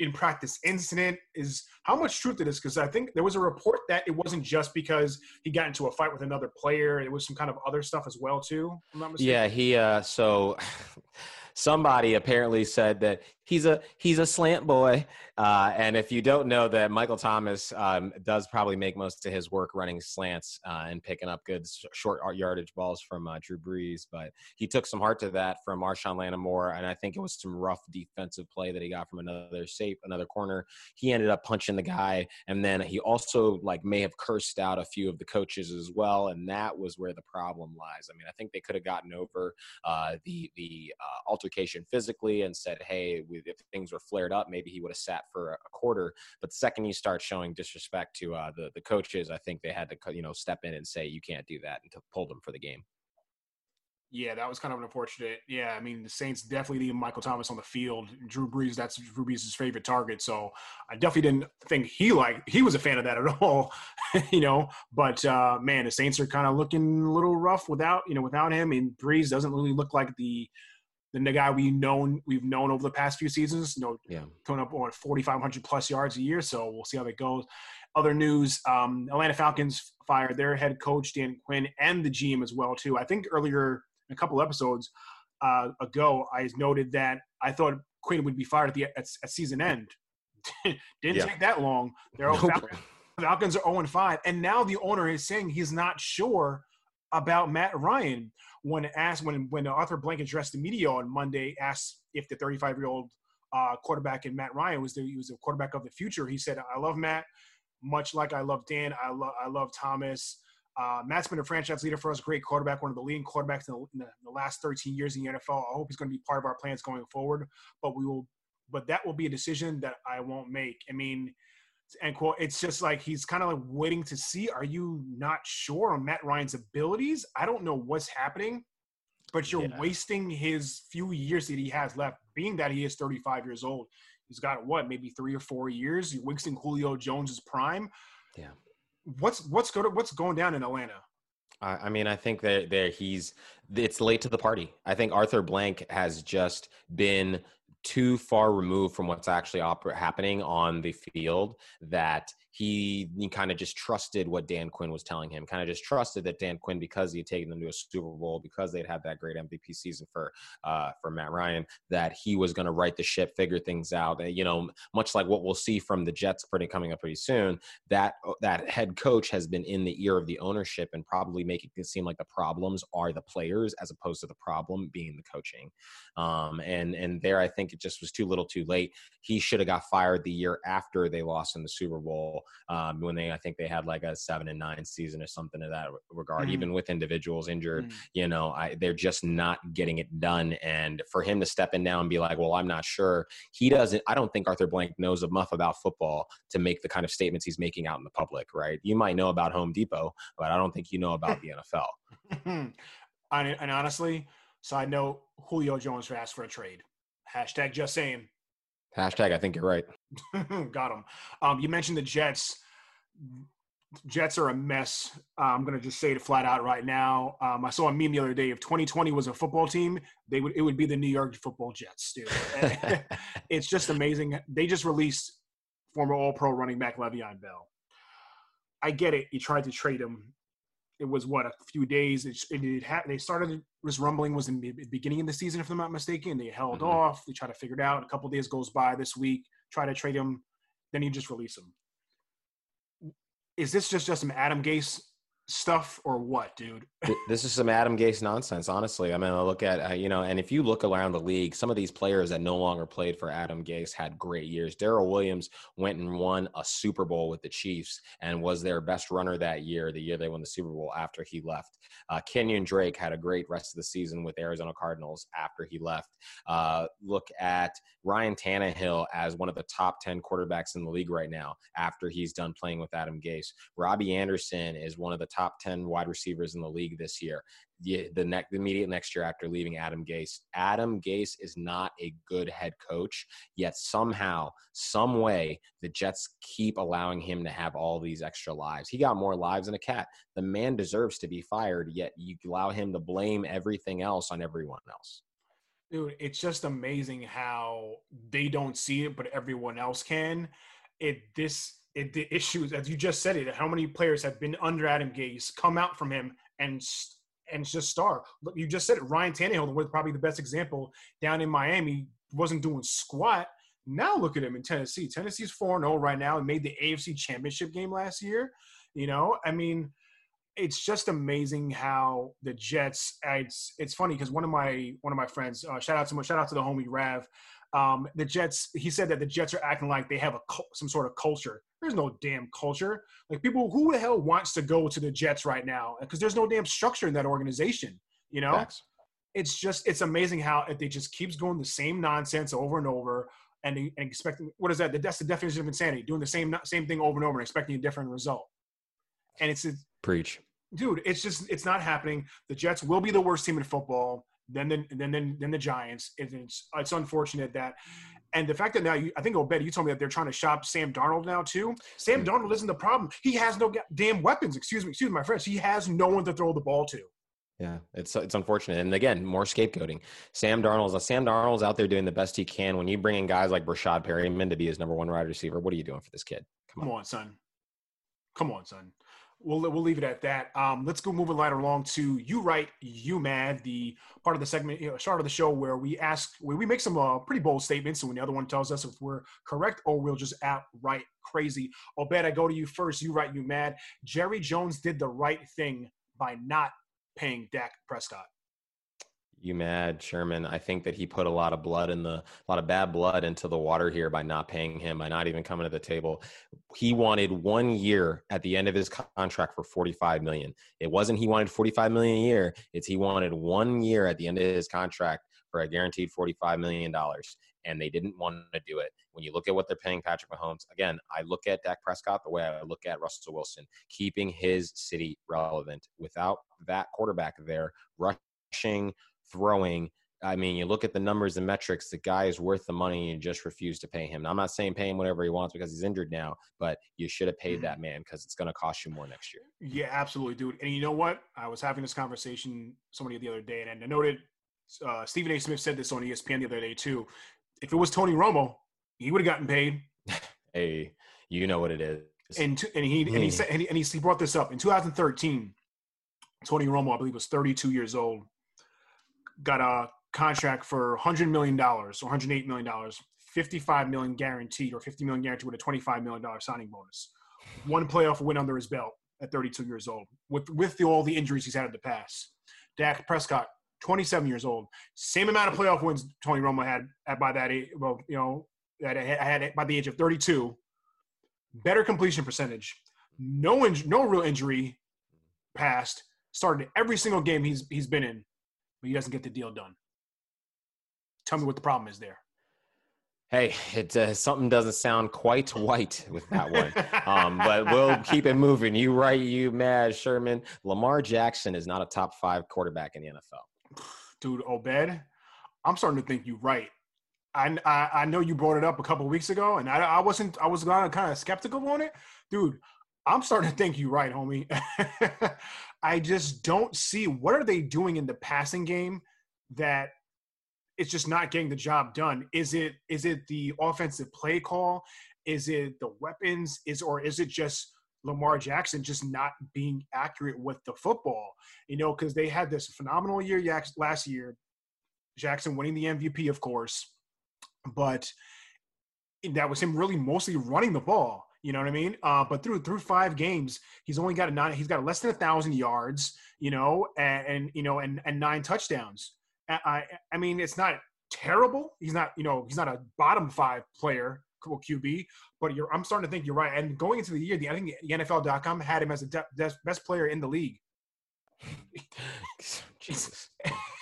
in practice incident. Is how much truth it is? Because I think there was a report that it wasn't just because he got into a fight with another player. It was some kind of other stuff as well too. Yeah, he. Uh, so somebody apparently said that he's a he's a slant boy. Uh, and if you don't know that Michael Thomas um, does probably make most of his work running slants uh, and picking up good short yardage balls from uh, Drew Brees, but he took some heart to that from Marshon Lattimore, and I think it was some rough defensive play that he got from another safe, another corner. He ended up punching the guy, and then he also like may have cursed out a few of the coaches as well, and that was where the problem lies. I mean, I think they could have gotten over uh, the the uh, altercation physically and said, "Hey, if things were flared up, maybe he would have sat for a quarter. But the second you start showing disrespect to uh, the the coaches, I think they had to you know step in and say you can't do that and to pull them for the game. Yeah, that was kind of unfortunate. Yeah, I mean the Saints definitely need Michael Thomas on the field. Drew Brees, that's Drew Brees' favorite target. So I definitely didn't think he like he was a fan of that at all, you know. But uh, man, the Saints are kind of looking a little rough without you know without him. And Brees doesn't really look like the the guy we known we've known over the past few seasons. You know, yeah. coming up on 4,500 plus yards a year. So we'll see how that goes. Other news: um, Atlanta Falcons fired their head coach Dan Quinn and the GM as well too. I think earlier a couple episodes uh, ago, I noted that I thought Quinn would be fired at the at, at season end. Didn't yeah. take that long. They're nope. Falcons, Falcons are 0 5, and now the owner is saying he's not sure about Matt Ryan when asked when when Arthur Blank addressed the media on Monday, asked if the 35 year old uh, quarterback and Matt Ryan was the he was the quarterback of the future. He said, "I love Matt, much like I love Dan. I love I love Thomas. Uh, Matt's been a franchise leader for us, great quarterback, one of the leading quarterbacks in the, in the last 13 years in the NFL. I hope he's going to be part of our plans going forward. But we will, but that will be a decision that I won't make. I mean." And quote it's just like he's kind of like waiting to see are you not sure on matt ryan's abilities? I don't know what's happening but you're yeah. wasting his few years that he has left. Being that he is 35 years old he's got what maybe three or four years you're wasting julio jones's prime. Yeah. What's what's going what's going down in atlanta? I mean, I think that there he's it's late to the party. I think Arthur Blank has just been too far removed from what's actually happening on the field that he, he kind of just trusted what Dan Quinn was telling him. Kind of just trusted that Dan Quinn, because he had taken them to a Super Bowl, because they'd had that great MVP season for uh, for Matt Ryan, that he was going to right the ship, figure things out. And, you know, much like what we'll see from the Jets pretty coming up pretty soon. That uh, that head coach has been in the ear of the ownership and probably making it seem like the problems are the players as opposed to the problem being the coaching. Um, and and there, I think it just was too little, too late. He should have got fired the year after they lost in the Super Bowl um, when they I think they had like a seven and nine season or something in that regard. Mm. Even with individuals injured, mm. you know, I, they're just not getting it done. And for him to step in now and be like, "Well, I'm not sure," he doesn't. I don't think Arthur Blank knows enough about football to make the kind of statements he's making out in the public. Right? You might know about Home Depot, but I don't think you know about the NFL. and honestly, side note: Julio Jones asked for a trade. Hashtag just saying. Hashtag I think you're right. Got him. Um, you mentioned the Jets. Jets are a mess. Uh, I'm gonna just say it flat out right now. Um, I saw a meme the other day. If 2020 was a football team, they would it would be the New York Football Jets, dude. it's just amazing. They just released former All-Pro running back Le'Veon Bell. I get it. You tried to trade him. It was what a few days. It, it, it had, they started this rumbling was in the beginning of the season, if I'm not mistaken. They held mm-hmm. off. They tried to figure it out. A couple days goes by this week. Try to trade him. Then you just release him is this just just some Adam Gase stuff or what, dude? this is some Adam Gase nonsense, honestly. I mean, I look at, uh, you know, and if you look around the league, some of these players that no longer played for Adam Gase had great years. Daryl Williams went and won a Super Bowl with the Chiefs and was their best runner that year, the year they won the Super Bowl after he left. Uh, Kenyon Drake had a great rest of the season with Arizona Cardinals after he left. Uh, look at Ryan Tannehill as one of the top 10 quarterbacks in the league right now after he's done playing with Adam Gase. Robbie Anderson is one of the top 10 wide receivers in the league this year. The, the, next, the immediate next year after leaving Adam Gase. Adam Gase is not a good head coach, yet somehow, some way, the Jets keep allowing him to have all these extra lives. He got more lives than a cat. The man deserves to be fired, yet you allow him to blame everything else on everyone else. Dude, it's just amazing how they don't see it, but everyone else can. It this it, the issues, as you just said it, how many players have been under Adam Gase, come out from him, and and just star. Look, you just said it. Ryan Tannehill was probably the best example down in Miami. Wasn't doing squat. Now look at him in Tennessee. Tennessee's 4 0 right now and made the AFC championship game last year. You know, I mean, it's just amazing how the Jets. It's it's funny because one of my one of my friends, uh, shout out to shout out to the homie Rav. Um, the Jets. He said that the Jets are acting like they have a some sort of culture. There's no damn culture. Like people, who the hell wants to go to the Jets right now? Because there's no damn structure in that organization. You know, Facts. it's just it's amazing how they just keeps going the same nonsense over and over, and, and expecting what is that? That's the definition of insanity: doing the same same thing over and over and expecting a different result. And it's a, preach, dude. It's just it's not happening. The Jets will be the worst team in football. Then the, then then then the Giants. It's it's unfortunate that and the fact that now, you, I think Obed, you told me that they're trying to shop Sam Darnold now too. Sam mm-hmm. Darnold isn't the problem. He has no damn weapons. Excuse me, excuse me, my friends. He has no one to throw the ball to. Yeah, it's it's unfortunate, and again, more scapegoating. Sam Darnold's Sam Darnold's out there doing the best he can. When you bring in guys like Breshad Perriman to be his number one wide receiver, what are you doing for this kid? Come, Come on. on, son. Come on, son we'll we'll leave it at that. Um, let's go moving right along to you right, you mad, the part of the segment, you know, start of the show where we ask, where we make some uh, pretty bold statements, and when the other one tells us if we're correct or we'll just outright crazy. Obed, I go to you first. You right, you mad. Jerry Jones did the right thing by not paying Dak Prescott you mad, Sherman. I think that he put a lot of blood in the, a lot of bad blood into the water here by not paying him, by not even coming to the table. He wanted one year at the end of his contract for 45 million. It wasn't he wanted 45 million a year. It's he wanted one year at the end of his contract for a guaranteed 45 million dollars. And they didn't want to do it. When you look at what they're paying Patrick Mahomes, again, I look at Dak Prescott the way I look at Russell Wilson, keeping his city relevant. Without that quarterback there, rushing, throwing. I mean, you look at the numbers and metrics, the guy is worth the money and just refuse to pay him. Now, I'm not saying pay him whatever he wants because he's injured now, but you should have paid mm-hmm. that man because it's going to cost you more next year. Yeah, absolutely, dude. And you know what? I was having this conversation somebody the other day, and I noted uh, Stephen A. Smith said this on ESPN the other day too. If it was Tony Romo, he would have gotten paid. hey, you know what it is. And to, and he and he said and he, and he brought this up in 2013. Tony Romo, I believe, was 32 years old got a contract for $100 million or $108 million, 55 million guaranteed or 50 million guaranteed with a $25 million signing bonus. One playoff win under his belt at 32 years old with, with the, all the injuries he's had in the past. Dak Prescott, 27 years old, same amount of playoff wins Tony Romo had at, by that age, well, you know, that I had by the age of 32. Better completion percentage, no no real injury past. Started every single game he's he's been in but he doesn't get the deal done. Tell me what the problem is there. Hey, it uh, something doesn't sound quite white with that one, um, but we'll keep it moving. You right, you mad, Sherman. Lamar Jackson is not a top five quarterback in the NFL. Dude, Obed, I'm starting to think you're right. I, I, I know you brought it up a couple weeks ago, and I, I wasn't I was kind of skeptical on it, dude. I'm starting to think you're right, homie. I just don't see what are they doing in the passing game that it's just not getting the job done. Is it is it the offensive play call? Is it the weapons? Is or is it just Lamar Jackson just not being accurate with the football? You know, because they had this phenomenal year last year. Jackson winning the MVP, of course, but that was him really mostly running the ball. You know what I mean? Uh, but through through five games, he's only got a nine. He's got less than a thousand yards. You know, and, and you know, and and nine touchdowns. I I mean, it's not terrible. He's not you know he's not a bottom five player QB, but you're I'm starting to think you're right. And going into the year, the I think the NFL.com had him as the de- de- best player in the league. Jesus.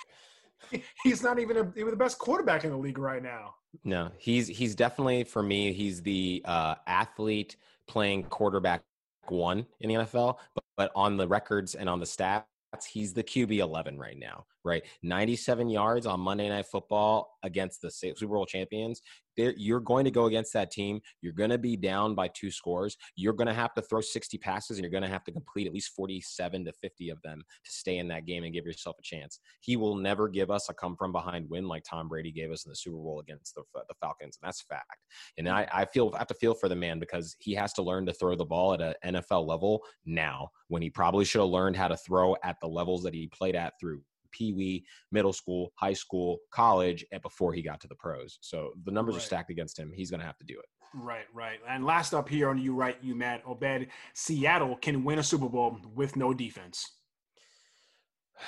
he's not even a, even the best quarterback in the league right now. No, he's he's definitely for me. He's the uh, athlete playing quarterback one in the NFL, but, but on the records and on the stats, he's the QB 11 right now, right? 97 yards on Monday Night Football against the Super Bowl champions you're going to go against that team. You're going to be down by two scores. You're going to have to throw 60 passes and you're going to have to complete at least 47 to 50 of them to stay in that game and give yourself a chance. He will never give us a come from behind win like Tom Brady gave us in the Super Bowl against the, the Falcons. And that's fact. And I, I feel I have to feel for the man because he has to learn to throw the ball at an NFL level now when he probably should have learned how to throw at the levels that he played at through Pee Wee, middle school, high school, college, and before he got to the pros. So the numbers right. are stacked against him. He's going to have to do it. Right, right. And last up here on you, right, you Matt Obed, Seattle can win a Super Bowl with no defense.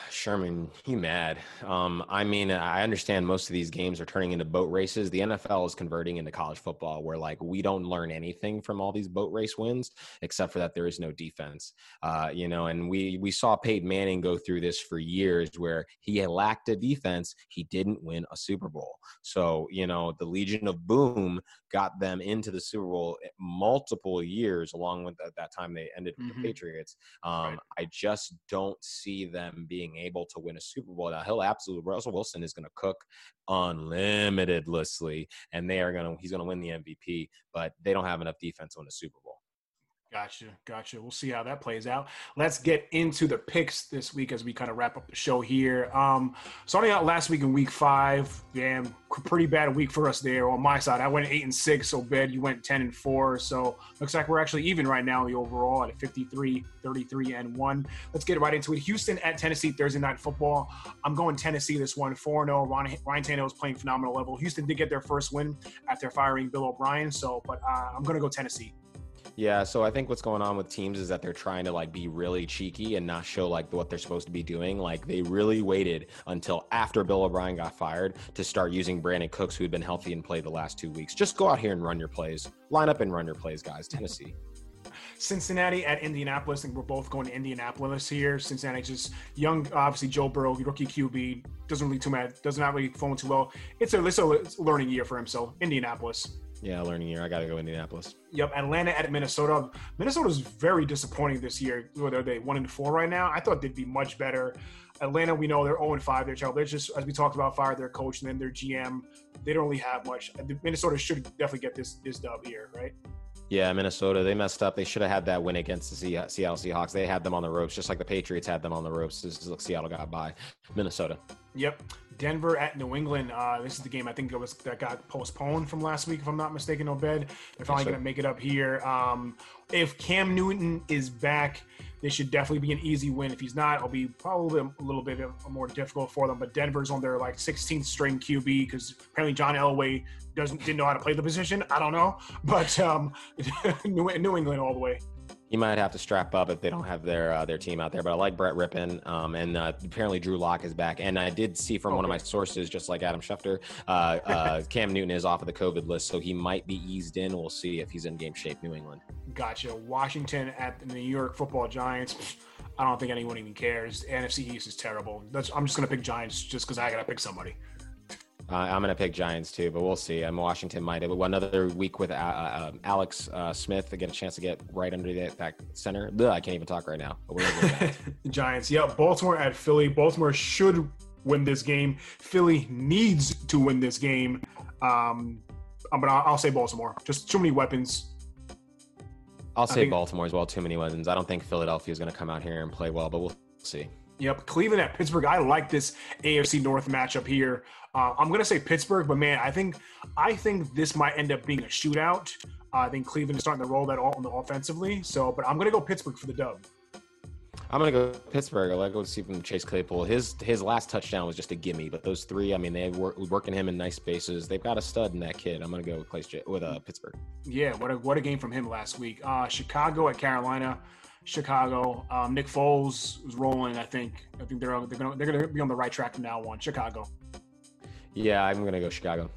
Sherman, you mad? Um, I mean, I understand most of these games are turning into boat races. The NFL is converting into college football, where like we don't learn anything from all these boat race wins, except for that there is no defense. Uh, you know, and we we saw Peyton Manning go through this for years, where he lacked a defense, he didn't win a Super Bowl. So you know, the Legion of Boom got them into the Super Bowl multiple years, along with at that time they ended with mm-hmm. the Patriots. Um, right. I just don't see them being able to win a Super Bowl. Now he'll absolutely Russell Wilson is going to cook unlimitedlessly, and they are going to he's going to win the MVP, but they don't have enough defense to win a Super Bowl. Gotcha, gotcha. We'll see how that plays out. Let's get into the picks this week as we kind of wrap up the show here. Um, starting out last week in week five, damn, pretty bad week for us there on my side. I went eight and six, so bad you went 10 and four. So looks like we're actually even right now in the overall at 53, 33 and one. Let's get right into it. Houston at Tennessee Thursday night football. I'm going Tennessee this one, 4 0. Ryan, Ryan Tannehill is playing phenomenal level. Houston did get their first win after firing Bill O'Brien, so but uh, I'm going to go Tennessee. Yeah, so I think what's going on with teams is that they're trying to like be really cheeky and not show like what they're supposed to be doing. Like they really waited until after Bill O'Brien got fired to start using Brandin Cooks, who had been healthy and played the last two weeks. Just go out here and run your plays. Line up and run your plays, guys. Tennessee. Cincinnati at Indianapolis. I think we're both going to Indianapolis here. Cincinnati just young, obviously Joe Burrow, rookie QB, doesn't really too mad, does not really phone too well. It's a, it's a learning year for him. So Indianapolis. Yeah, learning year. I got to go Indianapolis. Yep, Atlanta at Minnesota. Minnesota's very disappointing this year. Whether they one and four right now, I thought they'd be much better. Atlanta, we know they're 0 and 5. They're They're just, as we talked about, fired their coach and then their GM. They don't really have much. Minnesota should definitely get this this dub here, right? Yeah, Minnesota, they messed up. They should have had that win against the Seattle Seahawks. They had them on the ropes, just like the Patriots had them on the ropes. This is Seattle got by. Minnesota. Yep. Denver at New England. Uh, this is the game I think it was that got postponed from last week, if I'm not mistaken. Obed, they're finally yes, going to make it up here. Um, if Cam Newton is back, this should definitely be an easy win. If he's not, it'll be probably a little bit more difficult for them. But Denver's on their like 16th string QB because apparently John Elway doesn't didn't know how to play the position. I don't know, but um, New, New England all the way he might have to strap up if they don't have their uh, their team out there. But I like Brett Rypien, um, and uh, apparently Drew Lock is back. And I did see from okay. one of my sources, just like Adam Schefter, uh, uh Cam Newton is off of the COVID list, so he might be eased in. We'll see if he's in game shape. New England. Gotcha. Washington at the New York Football Giants. I don't think anyone even cares. NFC East is terrible. That's, I'm just gonna pick Giants just because I gotta pick somebody. Uh, I'm going to pick Giants too, but we'll see. I'm Washington might have another week with uh, uh, Alex uh, Smith to get a chance to get right under that, that center. Ugh, I can't even talk right now. Giants. Yeah, Baltimore at Philly. Baltimore should win this game. Philly needs to win this game. Um, but I'll, I'll say Baltimore. Just too many weapons. I'll say Baltimore as well. Too many weapons. I don't think Philadelphia is going to come out here and play well, but we'll see. Yep, Cleveland at Pittsburgh. I like this AFC North matchup here. Uh, I'm gonna say Pittsburgh, but man, I think I think this might end up being a shootout. Uh, I think Cleveland is starting to roll that all on the offensively. So, but I'm gonna go Pittsburgh for the dub. I'm gonna go Pittsburgh. I like to see from Chase Claypool. His his last touchdown was just a gimme, but those three, I mean, they were working him in nice spaces. They've got a stud in that kid. I'm gonna go with Clay, with uh, Pittsburgh. Yeah, what a what a game from him last week. Uh, Chicago at Carolina. Chicago. Um, Nick Foles is rolling. I think. I think they're they're gonna they're gonna be on the right track from now on. Chicago. Yeah, I'm gonna go Chicago.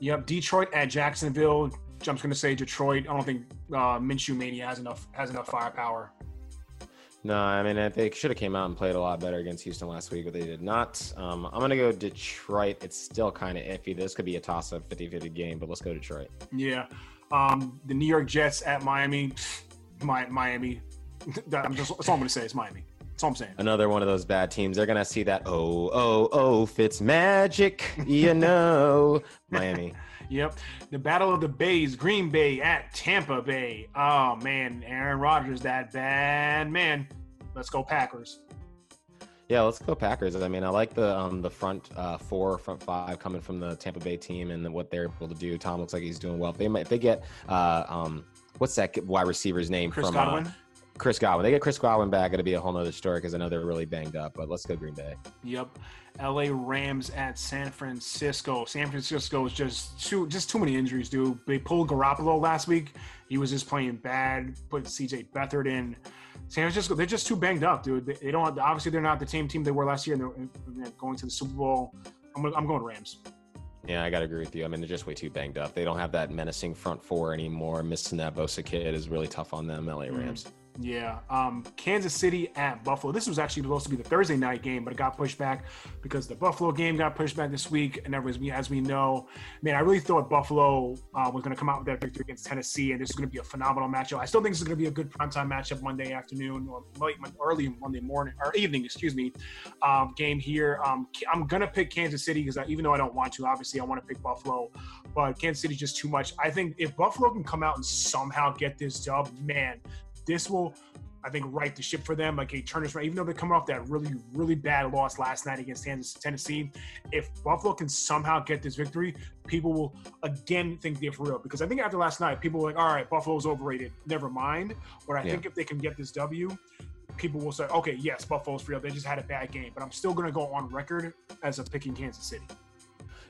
Yep, Detroit at Jacksonville. I'm just gonna say Detroit. I don't think uh, Minshew Mania has enough has enough firepower. No, I mean they should have came out and played a lot better against Houston last week, but they did not. Um, I'm gonna go Detroit. It's still kind of iffy. This could be a toss-up, 50-50 game, but let's go Detroit. Yeah, um, the New York Jets at Miami. My, Miami I'm just, that's all I'm going to say. It's Miami. That's all I'm saying. Another one of those bad teams. They're going to see that, oh, oh, oh, Fitz magic, you know. Miami. Yep. The Battle of the Bays, Green Bay at Tampa Bay. Oh, man. Aaron Rodgers, that bad man. Let's go, Packers. Yeah, let's go Packers. I mean, I like the um, the front uh, four, front five coming from the Tampa Bay team and what they're able to do. Tom looks like he's doing well. If they might, if they get uh, um, what's that wide receiver's name Chris from Godwin? Uh, Chris Godwin. They get Chris Godwin back. It'll be a whole nother story because I know they're really banged up. But let's go Green Bay. Yep. LA Rams at San Francisco. San Francisco is just too just too many injuries, dude. They pulled Garoppolo last week. He was just playing bad. Put CJ Beathard in. San Francisco, they're just too banged up, dude. They, don't obviously they're not the same team they were last year, and they're, going to the Super Bowl. I'm, I'm going Rams. Yeah, I gotta agree with you. I mean, they're just way too banged up. They don't have that menacing front four anymore. Missing that Bosa kid is really tough on them. LA Rams. Mm-hmm. Yeah. Um, Kansas City at Buffalo. This was actually supposed to be the Thursday night game, but it got pushed back because the Buffalo game got pushed back this week. And as we, as we know, man, I really thought Buffalo uh, was going to come out with that victory against Tennessee, and this is going to be a phenomenal matchup. I still think this is going to be a good primetime matchup Monday afternoon or late, early Monday morning or evening, excuse me, um, game here. Um, I'm going to pick Kansas City because even though I don't want to, obviously I want to pick Buffalo, but Kansas City just too much. I think if Buffalo can come out and somehow get this dub, man, this will, I think, right the ship for them. Like a turn this around, even though they're coming off that really, really bad loss last night against Tennessee. If Buffalo can somehow get this victory, people will again think they're for real. Because I think after last night, people were like, all right, Buffalo's overrated. Never mind. But I yeah. think if they can get this W, people will say, okay, yes, Buffalo's for real. They just had a bad game. But I'm still going to go on record as a picking Kansas City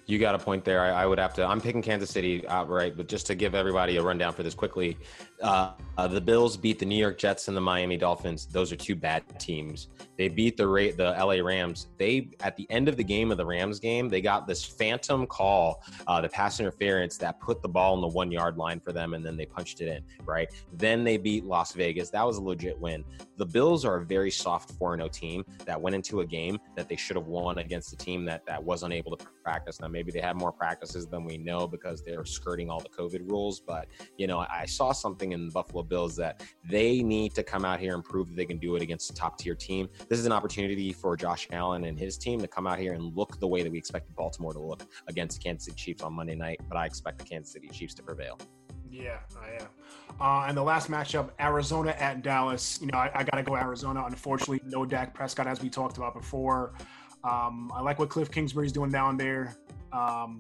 you got a point there. I, I, would have to. I'm picking Kansas City outright, but just to give everybody a rundown for this quickly, uh, uh, the Bills beat the New York Jets and the Miami Dolphins. Those are two bad teams. They beat the the LA Rams. They at the end of the game of the Rams game, they got this phantom call, uh, the pass interference that put the ball on the one yard line for them, and then they punched it in. Right. Then they beat Las Vegas. That was a legit win. The Bills are a very soft 4 0 team that went into a game that they should have won against a team that that was unable to practice. Now maybe they had more practices than we know because they're skirting all the COVID rules, but you know I saw something in Buffalo Bills that they need to come out here and prove that they can do it against a top tier team. This is an opportunity for Josh Allen and his team to come out here and look the way that we expected Baltimore to look against the Kansas City Chiefs on Monday night, but I expect the Kansas City Chiefs to prevail. Yeah, I am. Uh, and the last matchup, Arizona at Dallas. You know, I, I got to go Arizona. Unfortunately, no Dak Prescott, as we talked about before. Um, I like what Cliff Kingsbury's doing down there. Um,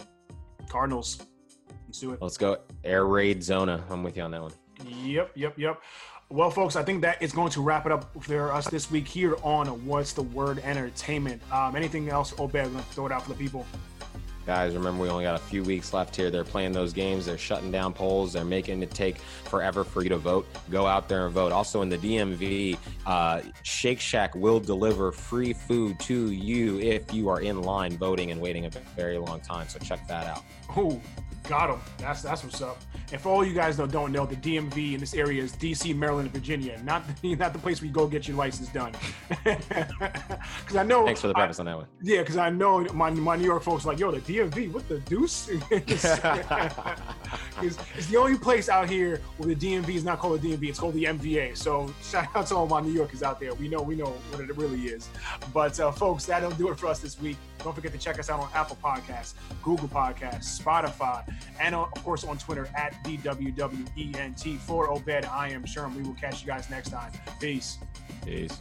Cardinals. Let's do it. Let's go air raid Zona. I'm with you on that one. Yep, yep, yep. Well, folks, I think that is going to wrap it up for us this week here on What's the Word Entertainment. Um, anything else, Obed? I'm going to throw it out for the people. Guys, remember we only got a few weeks left here. They're playing those games. They're shutting down polls. They're making it take forever for you to vote. Go out there and vote. Also in the DMV, uh, Shake Shack will deliver free food to you if you are in line voting and waiting a very long time. So check that out. Oh, Got him. That's that's what's up. And for all you guys that don't know, the DMV in this area is DC, Maryland, and Virginia. Not the, not the place we go get your license done. Because I know. Thanks for the preface I, on that one. Yeah, because I know my, my New York folks like, yo, the DMV, what the deuce? it's, it's the only place out here where the DMV is not called the DMV; it's called the MVA. So shout out to all my New Yorkers out there. We know we know what it really is. But uh, folks, that'll do it for us this week. Don't forget to check us out on Apple Podcasts, Google Podcasts, Spotify and uh, of course on Twitter at D W W E N T For Obed, I am Sherm. We will catch you guys next time. Peace. Peace.